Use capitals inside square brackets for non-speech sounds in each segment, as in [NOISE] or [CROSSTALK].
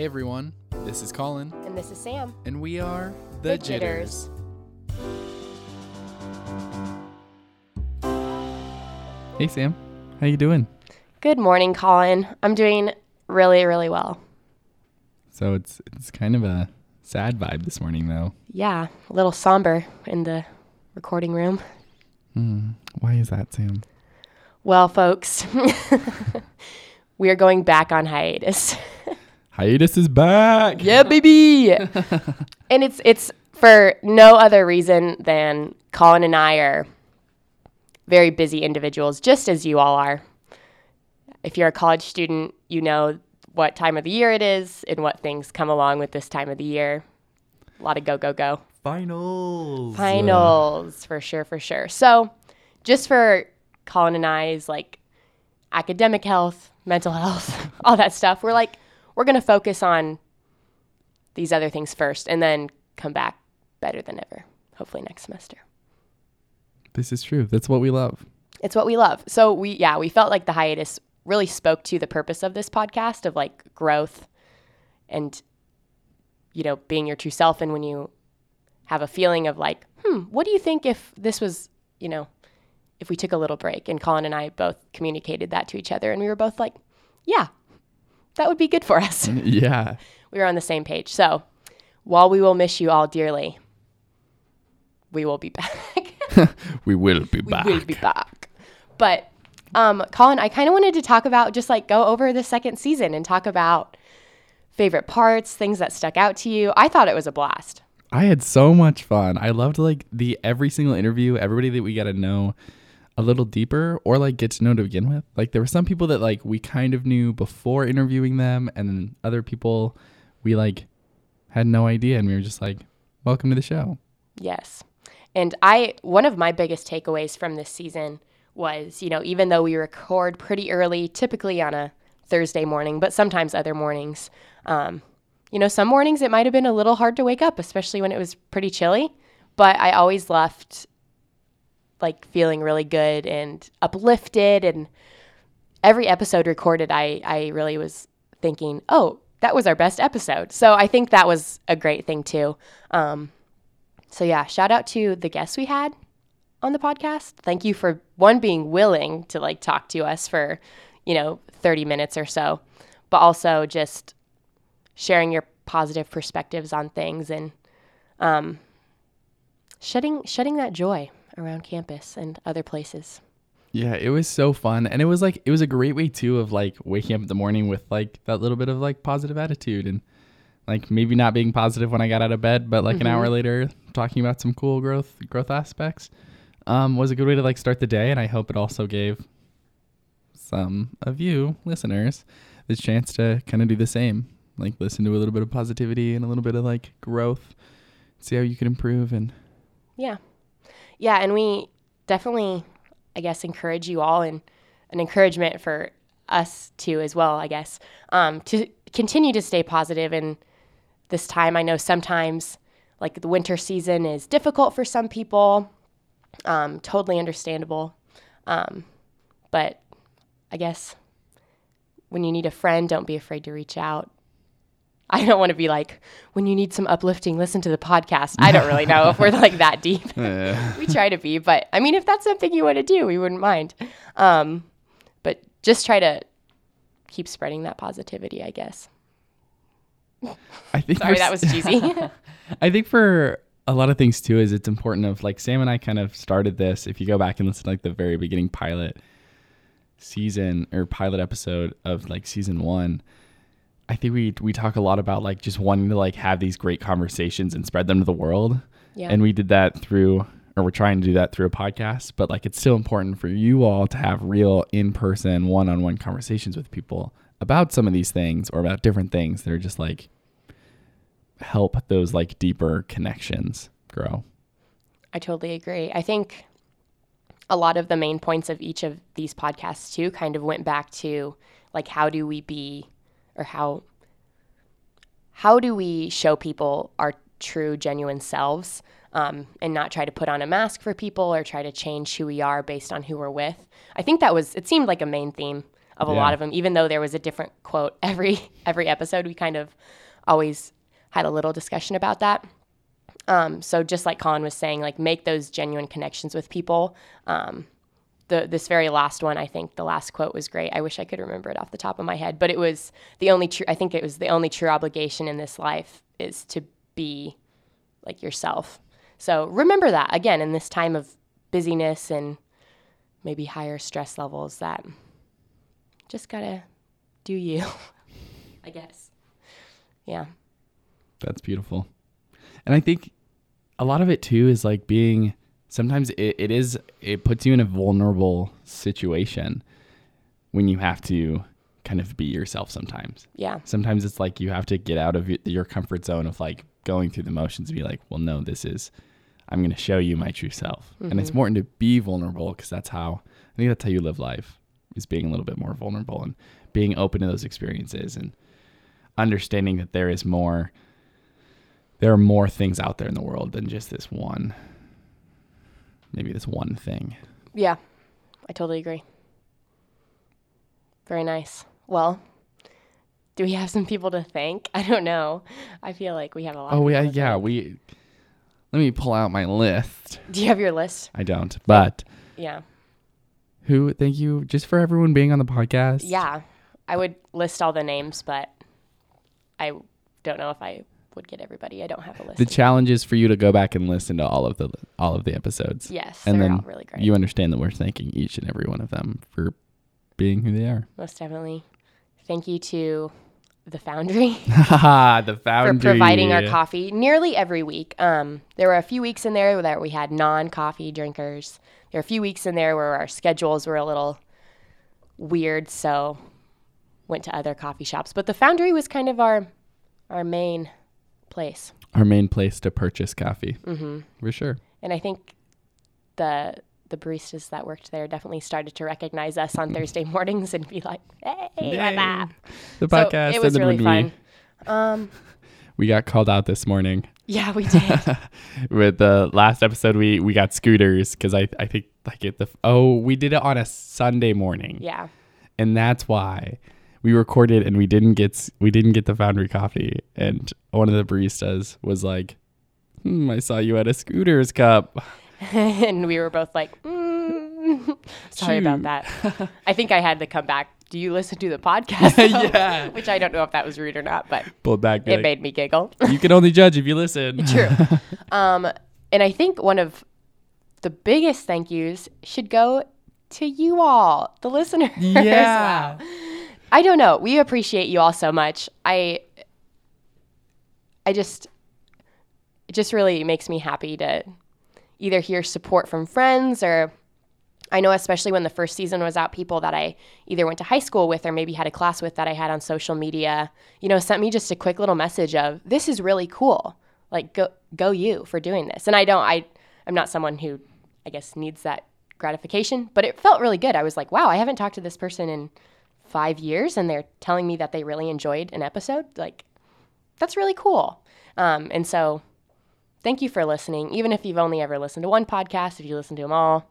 Hey everyone, this is Collin, And this is Sam. and we are the, The Jitters. Hey Sam, how you doing? Good morning, Collin. I'm doing really, really well. So it's it's kind of a sad vibe this morning though. Yeah, a little somber in the recording room. Hmm. Why is that, Sam? Well, folks, [LAUGHS] we are going back on hiatus. [LAUGHS] Hiatus is back. yeah, baby. [LAUGHS] and it's it's for no other reason than Collin and I are very busy individuals, just as you all are. If you're a college student, you know what time of the year it is and what things come along with this time of the year. A lot of go, go, go. Finals. Finals, for sure, for sure. So, just for Collin and I's like academic health, mental health, [LAUGHS] all that stuff, we're like, we're going to focus on these other things first and then come back better than ever, hopefully next semester. This is true. That's what we love. It's what we love. So, we, yeah, we felt like the hiatus really spoke to the purpose of this podcast of like growth and, you know, being your true self. And when you have a feeling of like, hmm, what do you think if this was, you know, if we took a little break? And Collin and I both communicated that to each other, and we were both like, yeah, that would be good for us. [LAUGHS] yeah. we were on the same page. So while we will miss you all dearly, we will be back. [LAUGHS] [LAUGHS] We will be back. we will be back. But um, Collin, I kind of wanted to talk about just like go over the second season and talk about favorite parts, things that stuck out to you. I thought it was a blast. I had so much fun. I loved like the every single interview, everybody that we got to know a little deeper or like get to know to begin with. Like there were some people that like we kind of knew before interviewing them and then other people we like had no idea and we were just like welcome to the show. Yes. And I one of my biggest takeaways from this season was, you know, even though we record pretty early, typically on a Thursday morning, but sometimes other mornings, um, you know, some mornings it might have been a little hard to wake up, especially when it was pretty chilly. But I always left like feeling really good and uplifted and every episode recorded I, I really was thinking, oh, that was our best episode. So I think that was a great thing too. Um, so yeah, shout out to the guests we had on the podcast. Thank you for one being willing to like talk to us for, you know, 30 minutes or so, but also just sharing your positive perspectives on things and um, shedding shedding that joy around campus and other places. Yeah, it was so fun and it was like it was a great way too of like waking up in the morning with like that little bit of like positive attitude and like maybe not being positive when I got out of bed, but like an hour later talking about some cool growth growth aspects um, was a good way to like start the day. And I hope it also gave some of you listeners the chance to kind of do the same, like listen to a little bit of positivity and a little bit of like growth, see how you can improve. And Yeah. Yeah, and we definitely I guess encourage you all and an encouragement for us too as well, I guess. Um, to continue to stay positive in this time. I know sometimes like the winter season is difficult for some people. Um, totally understandable. Um, but I guess when you need a friend, don't be afraid to reach out. [LAUGHS] I don't want to be like, when you need some uplifting, listen to the podcast. I don't really know if we're like that [LAUGHS] deep. [LAUGHS] we try to be, but I mean, if that's something you want to do, we wouldn't mind. Um, but just try to keep spreading that positivity, I guess. I think Sorry, that was cheesy. I think for a lot of things too is it's important of like Sam and I kind of started this. If you go back and listen to like the very beginning pilot season or pilot episode of like season one, I think we we talk a lot about like just wanting to like have these great conversations and spread them to the world. Yeah. And we did that through or we're trying to do that through a podcast, but like it's still important for you all to have real in-person one-on-one conversations with people about some of these things or about different things that are just like help those like deeper connections grow. I totally agree. I think a lot of the main points of each of these podcasts too kind of went back to like how do we be or how how do we show people our true genuine selves um, and not try to put on a mask for people or try to change who we are based on who we're with i think that was it seemed like a main theme of a Yeah. lot of them. Even though there was a different quote [LAUGHS] every every episode, we kind of always had a little discussion about that. Um, so just like Collin was saying, like make those genuine connections with people. Um, the this very last one, I think the last quote was great. I wish I could remember it off the top of my head, but it was the only true. I think it was the only true obligation in this life is to be like yourself. So remember that again in this time of busyness and maybe higher stress levels. That just gotta do you, [LAUGHS] I guess. Yeah. That's beautiful. And I think a lot of it too is like being sometimes it, it is it puts you in a vulnerable situation when you have to kind of be yourself sometimes. Yeah. Sometimes it's like you have to get out of your comfort zone of like going through the motions and be like, well, no, this is, I'm going to show you my true self. And it's mm-hmm. important to be vulnerable because that's how, I think that's how you live life is being a little bit more vulnerable and being open to those experiences and understanding that there is more, there are more things out there in the world than just this one, maybe this one thing. Yeah. I totally agree. Very nice. Well, do we have some people to thank? [LAUGHS] I don't know. I feel like we have a lot. Oh, uh, yeah, yeah. We, let me pull out my list. Do you have your list? I don't, but Yeah. who, thank you just for everyone being on the podcast. Yeah. I would list all the names, but I don't know if I would get everybody. I don't have a list. the challenge is for you to go back and listen to all of the all of the episodes yes, and they're then all really great. you understand that we're thanking each and every one of them for being who they are Most definitely. Thank you to the Foundry. [LAUGHS] The Foundry for providing our coffee nearly every week. Um, there were a few weeks in there that we had non-coffee drinkers. There were a few weeks in there where our schedules were a little weird, so went to other coffee shops. But the Foundry was kind of our our main place, our main place to purchase coffee mm-hmm. for sure and I think the the baristas that worked there definitely started to recognize us on [LAUGHS] Thursday mornings and be like, "Hey, Yay. what's up?" the So podcast it was really fun. we [LAUGHS] we got called out this morning Yeah, we did. [LAUGHS] with the last episode we we got Scooter's because I I think like it the oh we did it on a Sunday morning yeah. and that's why we recorded and we didn't get we didn't get the foundry coffee and one of the baristas was like hmm, i saw you at a Scooter's cup [LAUGHS] and we were both like, mm, [LAUGHS] sorry about that. [LAUGHS] I think I had to come back. Do you listen to the podcast? though?" Yeah. Which I don't know if that was rude or not, but pulled back it like, made me giggle. you can only judge if you listen True. um, and I think one of the biggest thank yous should go to you all, the listeners. Yeah. Wow. I don't know. We appreciate you all so much. I I just it just really makes me happy to either hear support from friends or I know especially when the first season was out, people that I either went to high school with or maybe had a class with that I had on social media, you know, sent me just a quick little message of this is really cool. Like go go you for doing this. And I don't I I'm not someone who I guess needs that gratification, but it felt really good. I was like, wow, I haven't talked to this person in five years and they're telling me that they really enjoyed an episode. Like, that's really cool. Um, and so, thank you for listening. Even if you've only ever listened to one podcast, if you listen to them all,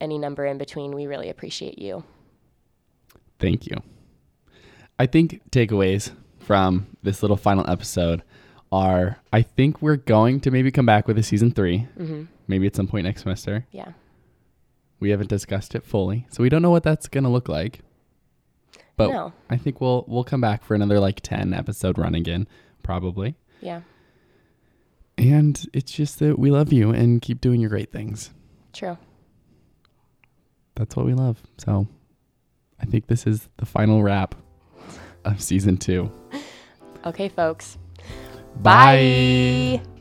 any number in between, we really appreciate you. thank you i think takeaways from this little final episode are i think we're going to maybe come back with a season 3 Mm-hmm. maybe at some point next semester Yeah. we haven't discussed it fully so we don't know what that's going to look like but No. I think we'll we'll come back for another like 10 episode run again probably. Yeah. And it's just that we love you and keep doing your great things. True. That's what we love. So I think this is the final wrap of season 2. [LAUGHS] Okay, folks. Bye. Bye.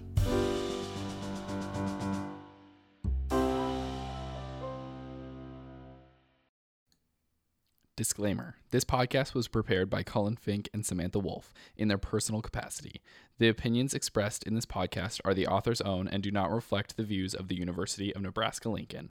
Disclaimer This podcast was prepared by Collin Fink and Samantha Wolf in their personal capacity. The opinions expressed in this podcast are the author's own and do not reflect the views of the University of Nebraska Lincoln.